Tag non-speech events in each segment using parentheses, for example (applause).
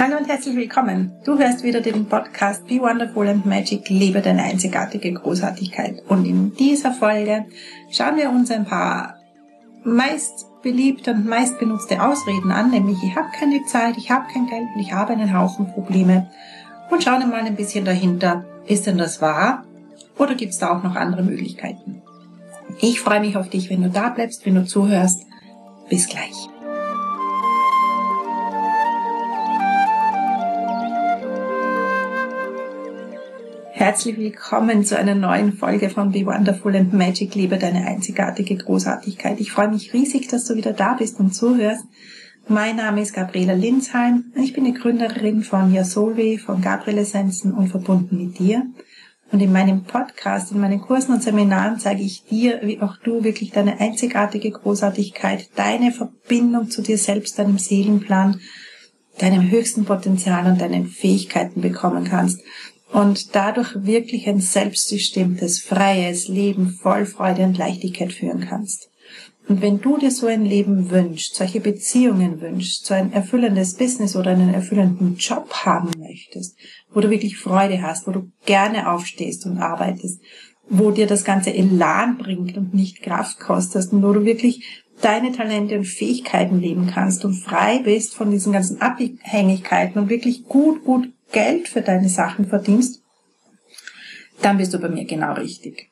Hallo und herzlich willkommen. Du hörst wieder den Podcast Be Wonderful and Magic, lebe deine einzigartige Großartigkeit. Und in dieser Folge schauen wir uns ein paar meist beliebte und meist benutzte Ausreden an, nämlich ich habe keine Zeit, ich habe kein Geld und ich habe einen Haufen Probleme. Und schauen mal ein bisschen dahinter, ist denn das wahr oder gibt es da auch noch andere Möglichkeiten? Ich freue mich auf dich, wenn du da bleibst, wenn du zuhörst. Bis gleich. Herzlich willkommen zu einer neuen Folge von Be Wonderful and Magic, liebe deine einzigartige Großartigkeit. Ich freue mich riesig, dass du wieder da bist und zuhörst. Mein Name ist Gabriela Linsheim. Ich bin die Gründerin von Yasolve, von Gabriel Essenzen und verbunden mit dir. Und in meinem Podcast, in meinen Kursen und Seminaren zeige ich dir, wie auch du wirklich deine einzigartige Großartigkeit, deine Verbindung zu dir selbst, deinem Seelenplan, deinem höchsten Potenzial und deinen Fähigkeiten bekommen kannst und dadurch wirklich ein selbstbestimmtes, freies Leben voll Freude und Leichtigkeit führen kannst. Und wenn du dir so ein Leben wünschst, solche Beziehungen wünschst, so ein erfüllendes Business oder einen erfüllenden Job haben möchtest, wo du wirklich Freude hast, wo du gerne aufstehst und arbeitest, wo dir das ganze Elan bringt und nicht Kraft kostet und wo du wirklich deine Talente und Fähigkeiten leben kannst und frei bist von diesen ganzen Abhängigkeiten und wirklich gut, gut Geld für deine Sachen verdienst, dann bist du bei mir genau richtig.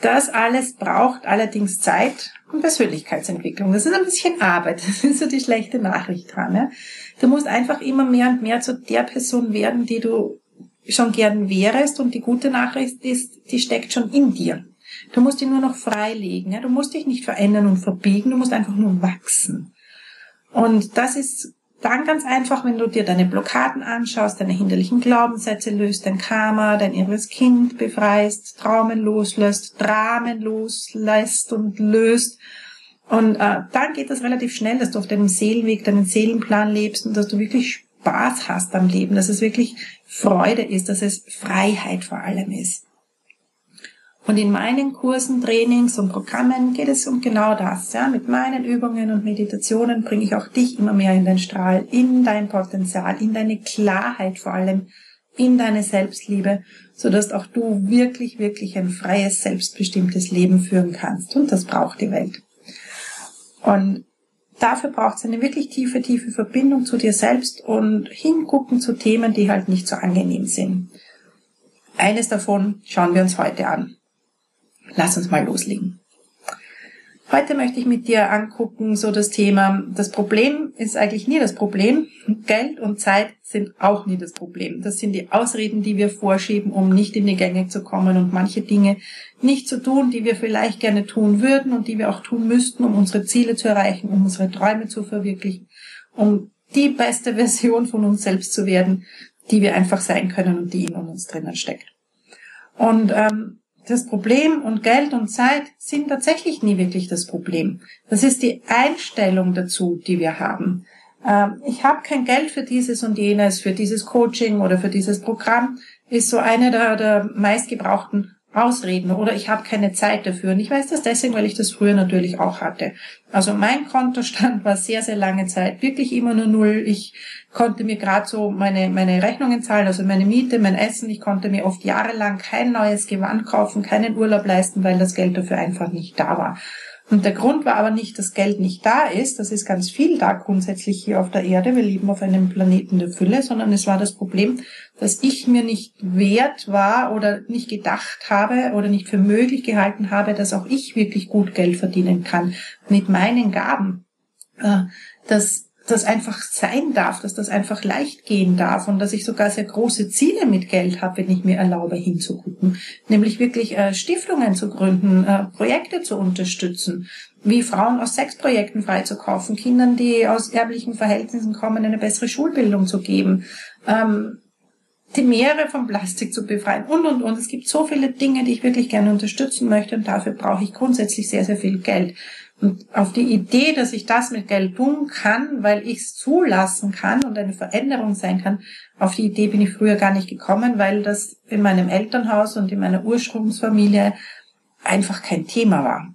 Das alles braucht allerdings Zeit und Persönlichkeitsentwicklung. Das ist ein bisschen Arbeit. (laughs) Das ist so die schlechte Nachricht dran. Ja? Du musst einfach immer mehr und mehr zu der Person werden, die du schon gern wärst. Und die gute Nachricht ist, die steckt schon in dir. Du musst die nur noch freilegen. Ja? Du musst dich nicht verändern und verbiegen. Du musst einfach nur wachsen. Und das ist dann ganz einfach, wenn du dir deine Blockaden anschaust, deine hinderlichen Glaubenssätze löst, dein Karma, dein inneres Kind befreist, Traumen loslässt, Dramen loslässt und löst. Und äh, dann geht das relativ schnell, dass du auf deinem Seelenweg, deinen Seelenplan lebst und dass du wirklich Spaß hast am Leben, dass es wirklich Freude ist, dass es Freiheit vor allem ist. Und in meinen Kursen, Trainings und Programmen geht es um genau das. Ja? Mit meinen Übungen und Meditationen bringe ich auch dich immer mehr in den Strahl, in dein Potenzial, in deine Klarheit vor allem, in deine Selbstliebe, so dass auch du wirklich, wirklich ein freies, selbstbestimmtes Leben führen kannst. Und das braucht die Welt. Und dafür braucht es eine wirklich tiefe, tiefe Verbindung zu dir selbst und hingucken zu Themen, die halt nicht so angenehm sind. Eines davon schauen wir uns heute an. Lass uns mal loslegen. Heute möchte ich mit dir angucken, so das Thema, das Problem ist eigentlich nie das Problem. Geld und Zeit sind auch nie das Problem. Das sind die Ausreden, die wir vorschieben, um nicht in die Gänge zu kommen und manche Dinge nicht zu tun, die wir vielleicht gerne tun würden und die wir auch tun müssten, um unsere Ziele zu erreichen, um unsere Träume zu verwirklichen, um die beste Version von uns selbst zu werden, die wir einfach sein können und die in uns drinnen steckt. Und ähm, das Problem und Geld und Zeit sind tatsächlich nie wirklich das Problem. Das ist die Einstellung dazu, die wir haben. Ähm, ich habe kein Geld für dieses und jenes, für dieses Coaching oder für dieses Programm, ist so eine der, der meistgebrauchten Ausreden oder ich habe keine Zeit dafür. Und ich weiß das deswegen, weil ich das früher natürlich auch hatte. Also mein Kontostand (laughs) war sehr, sehr lange Zeit wirklich immer nur null. Ich konnte mir gerade so meine, meine Rechnungen zahlen, also meine Miete, mein Essen. Ich konnte mir oft jahrelang kein neues Gewand kaufen, keinen Urlaub leisten, weil das Geld dafür einfach nicht da war. Und der Grund war aber nicht, dass Geld nicht da ist. Das ist ganz viel da grundsätzlich hier auf der Erde. Wir leben auf einem Planeten der Fülle, sondern es war das Problem, dass ich mir nicht wert war oder nicht gedacht habe oder nicht für möglich gehalten habe, dass auch ich wirklich gut Geld verdienen kann mit meinen Gaben. Äh, dass das einfach sein darf, dass das einfach leicht gehen darf und dass ich sogar sehr große Ziele mit Geld habe, wenn ich mir erlaube hinzugucken. Nämlich wirklich äh, Stiftungen zu gründen, äh, Projekte zu unterstützen, wie Frauen aus Sexprojekten freizukaufen, Kindern, die aus erblichen Verhältnissen kommen, eine bessere Schulbildung zu geben, ähm, die Meere vom Plastik zu befreien und, und, und. Es gibt so viele Dinge, die ich wirklich gerne unterstützen möchte und dafür brauche ich grundsätzlich sehr, sehr viel Geld. Und auf die Idee, dass ich das mit Geld tun kann, weil ich es zulassen kann und eine Veränderung sein kann, auf die Idee bin ich früher gar nicht gekommen, weil das in meinem Elternhaus und in meiner Ursprungsfamilie einfach kein Thema war.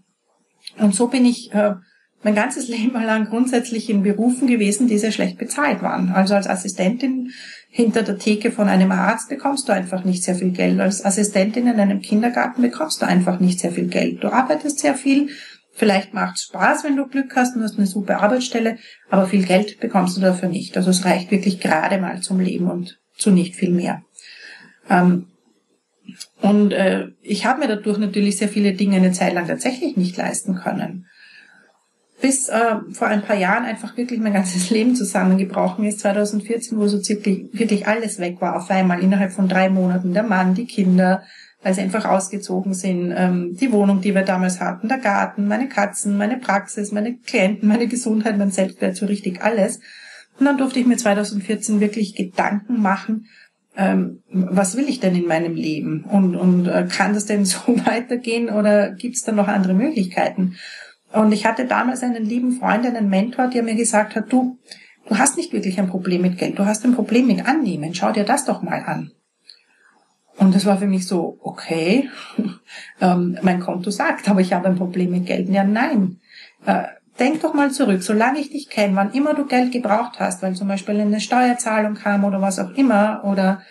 Und so bin ich äh, mein ganzes (laughs) Leben lang grundsätzlich in Berufen gewesen, die sehr schlecht bezahlt waren. Also als Assistentin hinter der Theke von einem Arzt bekommst du einfach nicht sehr viel Geld. Als Assistentin in einem Kindergarten bekommst du einfach nicht sehr viel Geld. Du arbeitest sehr viel, vielleicht macht es Spaß, wenn du Glück hast und hast eine super Arbeitsstelle, aber viel Geld bekommst du dafür nicht. Also es reicht wirklich gerade mal zum Leben und zu nicht viel mehr. Ähm, und äh, ich habe mir dadurch natürlich sehr viele Dinge eine Zeit lang tatsächlich nicht leisten können bis äh, vor ein paar Jahren einfach wirklich mein ganzes (laughs) Leben zusammengebrochen ist, 2014, wo so wirklich, wirklich alles weg war auf einmal, innerhalb von drei Monaten. Der Mann, die Kinder, weil sie einfach ausgezogen sind, ähm, die Wohnung, die wir damals hatten, der Garten, meine Katzen, meine Praxis, meine Klienten, meine Gesundheit, mein Selbstwert, so richtig alles. Und dann durfte ich mir 2014 wirklich Gedanken machen, ähm, was will ich denn in meinem Leben? Und, und äh, kann das denn (laughs) so weitergehen oder gibt es da noch andere Möglichkeiten? Und ich hatte damals einen lieben Freund, einen Mentor, der mir gesagt hat, du, du hast nicht wirklich ein Problem mit Geld, du hast ein Problem mit Annehmen, schau dir das doch mal an. Und das war für mich so, okay, (laughs) ähm, mein Konto sagt, aber ich habe ein Problem mit Geld. Ja, nein. Äh, denk doch mal zurück, solange ich dich kenne, wann immer du Geld gebraucht hast, weil zum Beispiel eine Steuerzahlung kam oder was auch immer, oder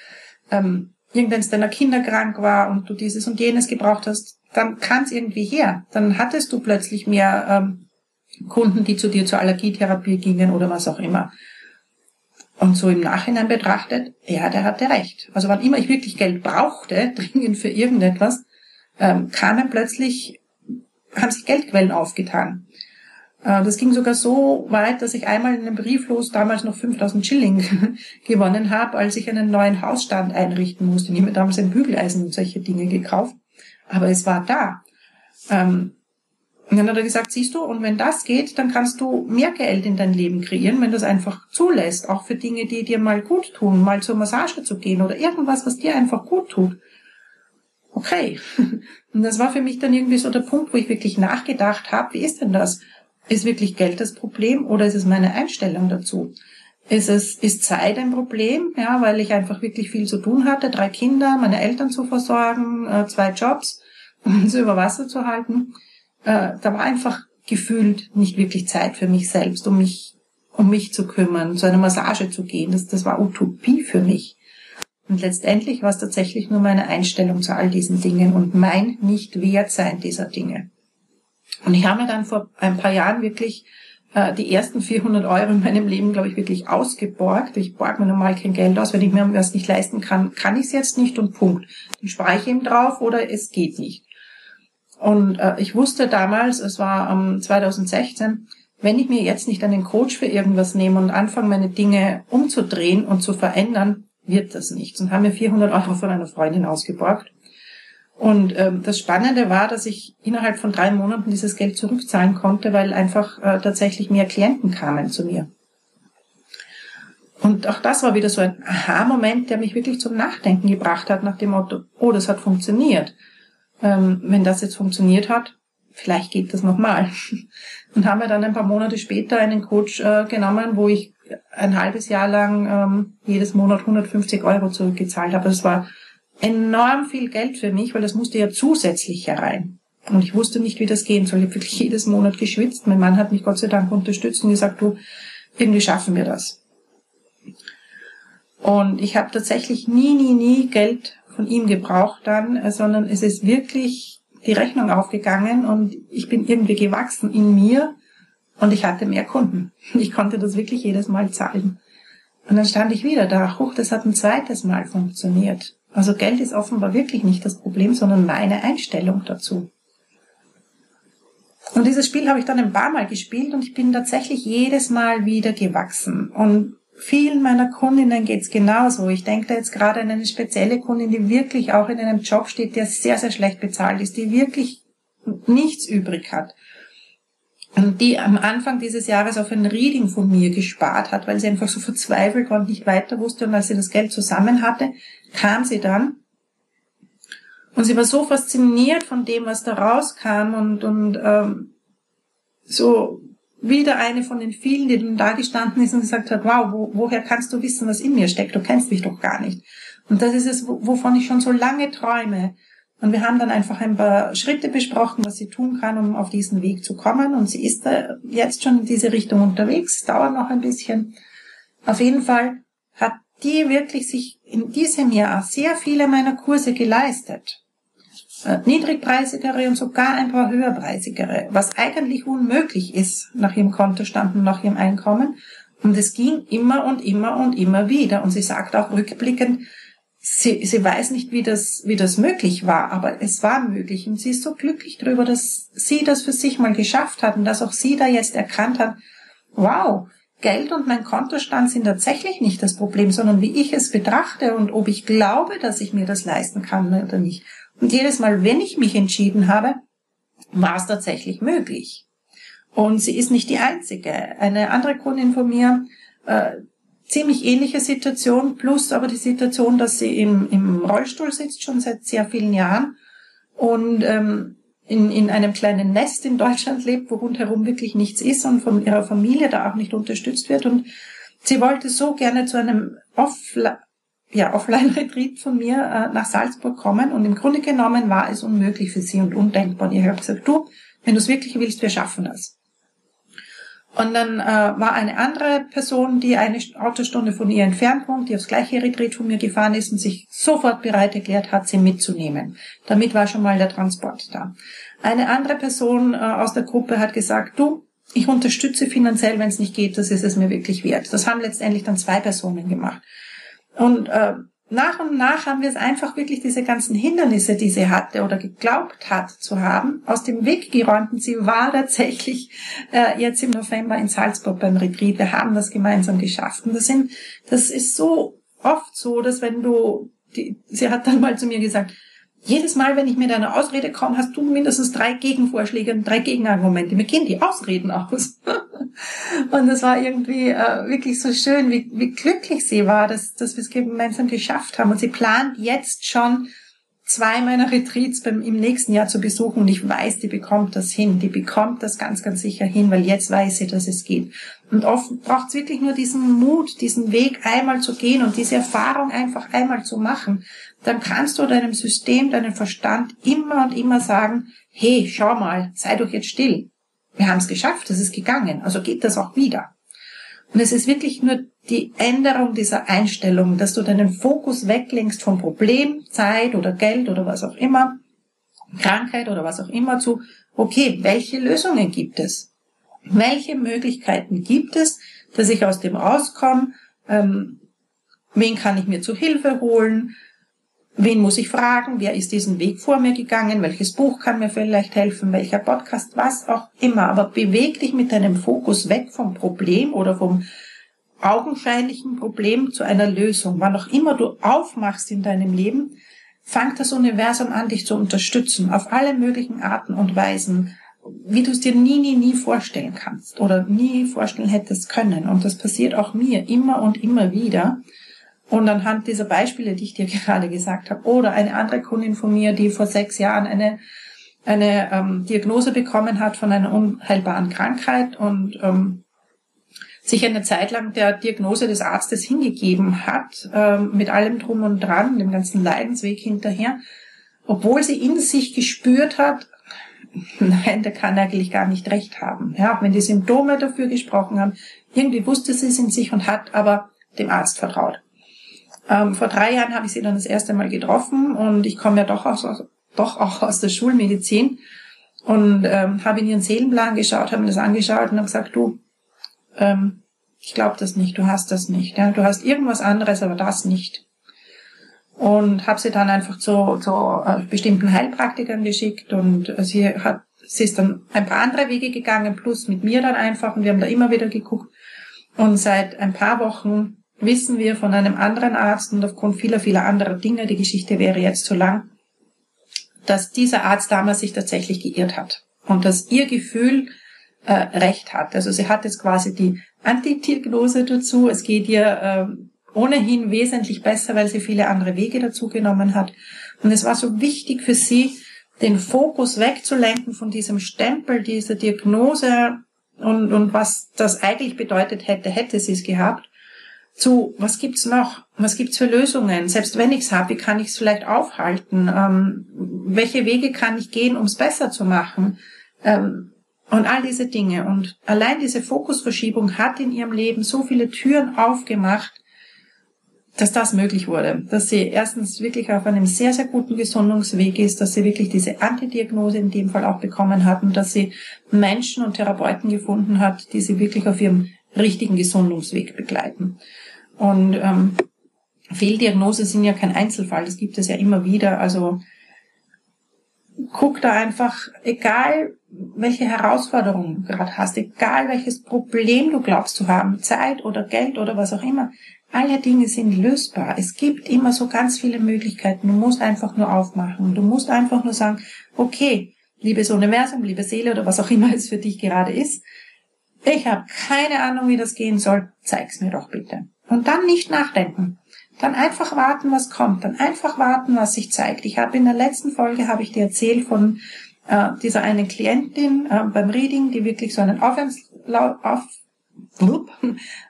ähm, irgendeins deiner Kinder krank war und du dieses und jenes gebraucht hast, dann kam es irgendwie her. Dann hattest du plötzlich mehr ähm, Kunden, die zu dir zur Allergietherapie gingen oder was auch immer. Und so im Nachhinein betrachtet, ja, der hatte recht. Also wann immer ich wirklich Geld brauchte, (laughs) dringend für irgendetwas, ähm, kamen plötzlich, haben sich Geldquellen aufgetan. Äh, das ging sogar so weit, dass ich einmal in einem Brieflos damals noch 5000 Schilling (laughs) gewonnen habe, als ich einen neuen Hausstand einrichten musste. Ich habe damals ein Bügeleisen und solche Dinge gekauft aber es war da. Ähm, und dann hat er gesagt, siehst du, und wenn das geht, dann kannst du mehr Geld in dein Leben kreieren, wenn du es einfach zulässt, auch für Dinge, die dir mal gut tun, mal zur Massage zu gehen oder irgendwas, was dir einfach gut tut. Okay. (laughs) Und das war für mich dann irgendwie so der Punkt, wo ich wirklich nachgedacht habe, wie ist denn das? Ist wirklich Geld das Problem oder ist es meine Einstellung dazu? Ist es, ist Zeit ein Problem? Ja, weil ich einfach wirklich viel zu tun hatte, drei Kinder, meine Eltern zu versorgen, äh, zwei Jobs, (laughs) um sie über Wasser zu halten. Äh, da war einfach gefühlt nicht wirklich Zeit für mich selbst, um mich, um mich zu kümmern, zu einer Massage zu gehen. Das, das war Utopie für mich. Und letztendlich war es tatsächlich nur meine Einstellung zu all diesen Dingen und mein Nicht-Wertsein dieser Dinge. Und ich habe mir dann vor ein paar Jahren wirklich äh, die ersten 400 Euro in meinem Leben, glaube ich, wirklich ausgeborgt. Ich borg mir normal kein Geld aus. Wenn ich mir was nicht leisten kann, kann ich es jetzt nicht und Punkt. Dann spare ich eben drauf oder es geht nicht. Und äh, ich wusste damals, es war ähm, 2016, wenn ich mir jetzt nicht einen Coach für irgendwas nehme und anfange, meine Dinge umzudrehen und zu verändern, wird das nichts. Und haben mir 400 Euro von einer Freundin ausgeborgt. Und ähm, das Spannende war, dass ich innerhalb von drei Monaten dieses Geld zurückzahlen konnte, weil einfach äh, tatsächlich mehr Klienten kamen zu mir. Und auch das war wieder so ein Aha-Moment, der mich wirklich zum Nachdenken gebracht hat, nach dem Motto, oh, das hat funktioniert. Ähm, wenn das jetzt funktioniert hat, vielleicht geht das nochmal. (laughs) Und haben wir dann ein paar Monate später einen Coach äh, genommen, wo ich ein halbes Jahr lang ähm, jedes Monat 150 Euro zurückgezahlt habe. Das war enorm viel Geld für mich, weil das musste ja zusätzlich herein. Und ich wusste nicht, wie das gehen soll. Ich habe wirklich jedes Monat geschwitzt. Mein Mann hat mich Gott sei Dank unterstützt und gesagt, du, irgendwie schaffen wir das. Und ich habe tatsächlich nie, nie, nie Geld von ihm gebraucht dann, sondern es ist wirklich die Rechnung aufgegangen und ich bin irgendwie gewachsen in mir und ich hatte mehr Kunden. (laughs) Ich konnte das wirklich jedes Mal zahlen. Und dann stand ich wieder da, huch, das hat ein zweites Mal funktioniert. Also Geld ist offenbar wirklich nicht das Problem, sondern meine Einstellung dazu. Und dieses Spiel habe ich dann ein paar Mal gespielt und ich bin tatsächlich jedes Mal wieder gewachsen. Und vielen meiner Kundinnen geht's genauso. Ich denke da jetzt gerade an eine spezielle Kundin, die wirklich auch in einem Job steht, der sehr, sehr schlecht bezahlt ist, die wirklich nichts übrig hat. Und die am Anfang dieses Jahres auf ein Reading von mir gespart hat, weil sie einfach so verzweifelt war und nicht weiter wusste. Und als sie das Geld zusammen hatte, kam sie dann und sie war so fasziniert von dem, was da rauskam und, und ähm, so wieder eine von den vielen, die dann da gestanden ist und gesagt hat, wow, wo, woher kannst du wissen, was in mir steckt? Du kennst mich doch gar nicht. Und das ist es, wovon ich schon so lange träume, Und wir haben dann einfach ein paar Schritte besprochen, was sie tun kann, um auf diesen Weg zu kommen. Und sie ist da jetzt schon in diese Richtung unterwegs, dauert noch ein bisschen. Auf jeden Fall hat die wirklich sich in diesem Jahr sehr viele meiner Kurse geleistet. Äh, niedrigpreisigere und sogar ein paar höherpreisigere, was eigentlich unmöglich ist nach ihrem Kontostand und nach ihrem Einkommen. Und es ging immer und immer und immer wieder. Und sie sagt auch rückblickend, sie, sie weiß nicht, wie das, wie das möglich war, aber es war möglich. Und sie ist so glücklich darüber, dass sie das für sich mal geschafft hat und dass auch sie da jetzt erkannt hat, wow, Geld und mein Kontostand sind tatsächlich nicht das Problem, sondern wie ich es betrachte und ob ich glaube, dass ich mir das leisten kann oder nicht. Und jedes Mal, wenn ich mich entschieden habe, war es tatsächlich möglich. Und sie ist nicht die einzige. Eine andere Kundin von mir, äh, ziemlich ähnliche Situation, plus aber die Situation, dass sie im, im Rollstuhl sitzt, schon seit sehr vielen Jahren und ähm, in, in einem kleinen Nest in Deutschland lebt, wo rundherum wirklich nichts ist und von ihrer Familie da auch nicht unterstützt wird. Und sie wollte so gerne zu einem Offline, ja, Offline-Retreat von mir äh, nach Salzburg kommen und im Grunde genommen war es unmöglich für sie und undenkbar. Und ich habe gesagt, du, wenn du es wirklich willst, wir schaffen das. Und dann äh, war eine andere Person, die eine Autostunde von ihr entfernt wohnt, die aufs gleiche Retreat von mir gefahren ist und sich sofort bereit erklärt hat, sie mitzunehmen. Damit war schon mal der Transport da. Eine andere Person äh, aus der Gruppe hat gesagt, du, ich unterstütze finanziell, wenn es nicht geht, das ist es mir wirklich wert. Das haben letztendlich dann zwei Personen gemacht. Und äh, nach und nach haben wir es einfach wirklich diese ganzen Hindernisse, die sie hatte oder geglaubt hat zu haben, aus dem Weg geräumt. Und sie war tatsächlich äh, jetzt im November in Salzburg beim Retreat. Wir haben das gemeinsam geschafft. Und das sind, das ist so oft so, dass wenn du, die, sie hat dann mal zu mir gesagt, jedes Mal, wenn ich mit einer Ausrede komme, hast du mindestens drei Gegenvorschläge und drei Gegenargumente. Mir gehen die Ausreden aus. (laughs) und das war irgendwie äh, wirklich so schön, wie, wie glücklich sie war, dass, dass wir es gemeinsam geschafft haben. Und sie plant jetzt schon zwei meiner Retreats beim, im nächsten Jahr zu besuchen und ich weiß, die bekommt das hin. Die bekommt das ganz, ganz sicher hin, weil jetzt weiß sie, dass es geht. Und oft braucht es wirklich nur diesen Mut, diesen Weg einmal zu gehen und diese Erfahrung einfach einmal zu machen. Dann kannst du deinem System, deinem Verstand immer und immer sagen, hey, schau mal, sei doch jetzt still. Wir haben es geschafft, es ist gegangen, also geht das auch wieder. Und es ist wirklich nur die Änderung dieser Einstellung, dass du deinen Fokus weglenkst vom Problem, Zeit oder Geld oder was auch immer, Krankheit oder was auch immer zu, okay, welche Lösungen gibt es? Welche Möglichkeiten gibt es, dass ich aus dem rauskomme? Ähm, wen kann ich mir zu Hilfe holen? Wen muss ich fragen? Wer ist diesen Weg vor mir gegangen? Welches Buch kann mir vielleicht helfen? Welcher Podcast? Was auch immer. Aber beweg dich mit deinem Fokus weg vom Problem oder vom augenscheinlichen Problem zu einer Lösung. Wann auch immer du aufmachst in deinem Leben, fangt das Universum an, dich zu unterstützen. Auf alle möglichen Arten und Weisen. Wie du es dir nie, nie, nie vorstellen kannst oder nie vorstellen hättest können. Und das passiert auch mir immer und immer wieder. Und anhand dieser Beispiele, die ich dir (laughs) gerade gesagt habe, oder eine andere Kundin von mir, die vor sechs Jahren eine, eine ähm, Diagnose bekommen hat von einer unheilbaren Krankheit und ähm, sich eine Zeit lang der Diagnose des Arztes hingegeben hat, ähm, mit allem drum und dran, dem ganzen Leidensweg hinterher, obwohl sie in sich gespürt hat, (laughs) nein, der kann eigentlich gar nicht recht haben. Ja, wenn die Symptome dafür gesprochen haben, irgendwie wusste sie es in sich und hat aber dem Arzt vertraut. Ähm, vor drei Jahren habe ich sie dann das erste Mal getroffen und ich komme ja doch, aus, doch auch aus der Schulmedizin und ähm, habe in ihren Seelenplan geschaut, habe mir das angeschaut und habe gesagt, du, ähm, ich glaube das nicht, du hast das nicht. Ja? Du hast irgendwas anderes, aber das nicht. Und habe sie dann einfach zu, zu äh, bestimmten Heilpraktikern geschickt und sie hat sie ist dann ein paar andere Wege gegangen, plus mit mir dann einfach und wir haben da immer wieder geguckt. Und seit ein paar Wochen wissen wir von einem anderen Arzt und aufgrund vieler, vieler anderer Dinge, die Geschichte wäre jetzt zu lang, dass dieser Arzt damals sich tatsächlich geirrt hat und dass ihr Gefühl äh, recht hat. Also sie hat jetzt quasi die Antidiagnose dazu. Es geht ihr äh, ohnehin wesentlich besser, weil sie viele andere Wege dazu genommen hat. Und es war so wichtig für sie, den Fokus wegzulenken von diesem Stempel, dieser Diagnose und, und was das eigentlich bedeutet hätte, hätte sie es gehabt, zu, was gibt's noch? Was gibt's für Lösungen? Selbst wenn ich's habe, wie kann ich's vielleicht aufhalten? Ähm, welche Wege kann ich gehen, ums besser zu machen? Ähm, und all diese Dinge. Und allein diese Fokusverschiebung hat in ihrem Leben so viele Türen aufgemacht, dass das möglich wurde. Dass sie erstens wirklich auf einem sehr, sehr guten Gesundungsweg ist, dass sie wirklich diese Antidiagnose in dem Fall auch bekommen hat und dass sie Menschen und Therapeuten gefunden hat, die sie wirklich auf ihrem richtigen Gesundungsweg begleiten. Und ähm, Fehldiagnose sind ja kein Einzelfall, das gibt es ja immer wieder. Also guck da einfach, egal welche Herausforderung du gerade hast, egal welches Problem du glaubst zu haben, Zeit oder Geld oder was auch immer, alle Dinge sind lösbar. Es gibt immer so ganz viele Möglichkeiten. Du musst einfach nur aufmachen. Du musst einfach nur sagen, okay, liebes Universum, liebe Seele oder was auch immer es für dich gerade ist, ich habe keine Ahnung, wie das gehen soll, zeig's mir doch bitte. Und dann nicht nachdenken. Dann einfach warten, was kommt. Dann einfach warten, was sich zeigt. Ich habe in der letzten Folge habe ich dir erzählt von äh, dieser einen Klientin äh, beim Reading, die wirklich so einen Aufwärmslau auf (laughs)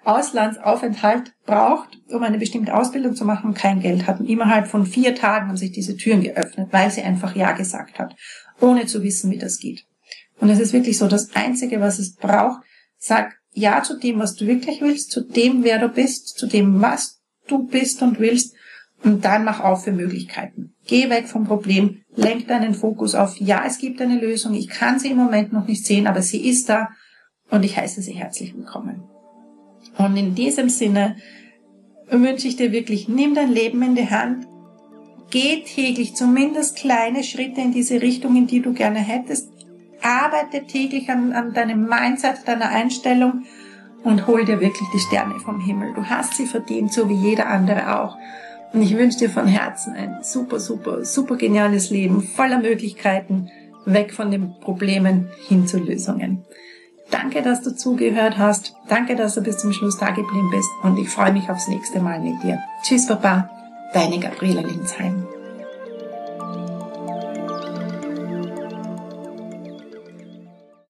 Auslandsaufenthalt braucht, um eine bestimmte Ausbildung zu machen, kein Geld hat. Und innerhalb von vier Tagen haben sich diese Türen geöffnet, weil sie einfach Ja gesagt hat, ohne zu wissen, wie das geht. Und es ist wirklich so, das Einzige, was es braucht, sag Ja zu dem, was du wirklich willst, zu dem, wer du bist, zu dem, was du bist und willst, und dann mach auf für Möglichkeiten. Geh weg vom Problem, lenk deinen Fokus auf, ja, es gibt eine Lösung, ich kann sie im Moment noch nicht sehen, aber sie ist da. Und ich heiße Sie herzlich willkommen. Und in diesem Sinne wünsche ich dir wirklich, nimm dein Leben in die Hand, geh täglich zumindest kleine Schritte in diese Richtung, in die du gerne hättest, arbeite täglich an, an deinem Mindset, deiner Einstellung und hol dir wirklich die Sterne vom Himmel. Du hast sie verdient, so wie jeder andere auch. Und ich wünsche dir von Herzen ein super, super, super geniales Leben voller Möglichkeiten, weg von den Problemen hin zu Lösungen. Danke, dass du zugehört hast. Danke, dass du bis zum Schluss da geblieben bist. Und ich freue mich aufs nächste Mal mit dir. Tschüss, Papa. Deine Gabriela Linsheim.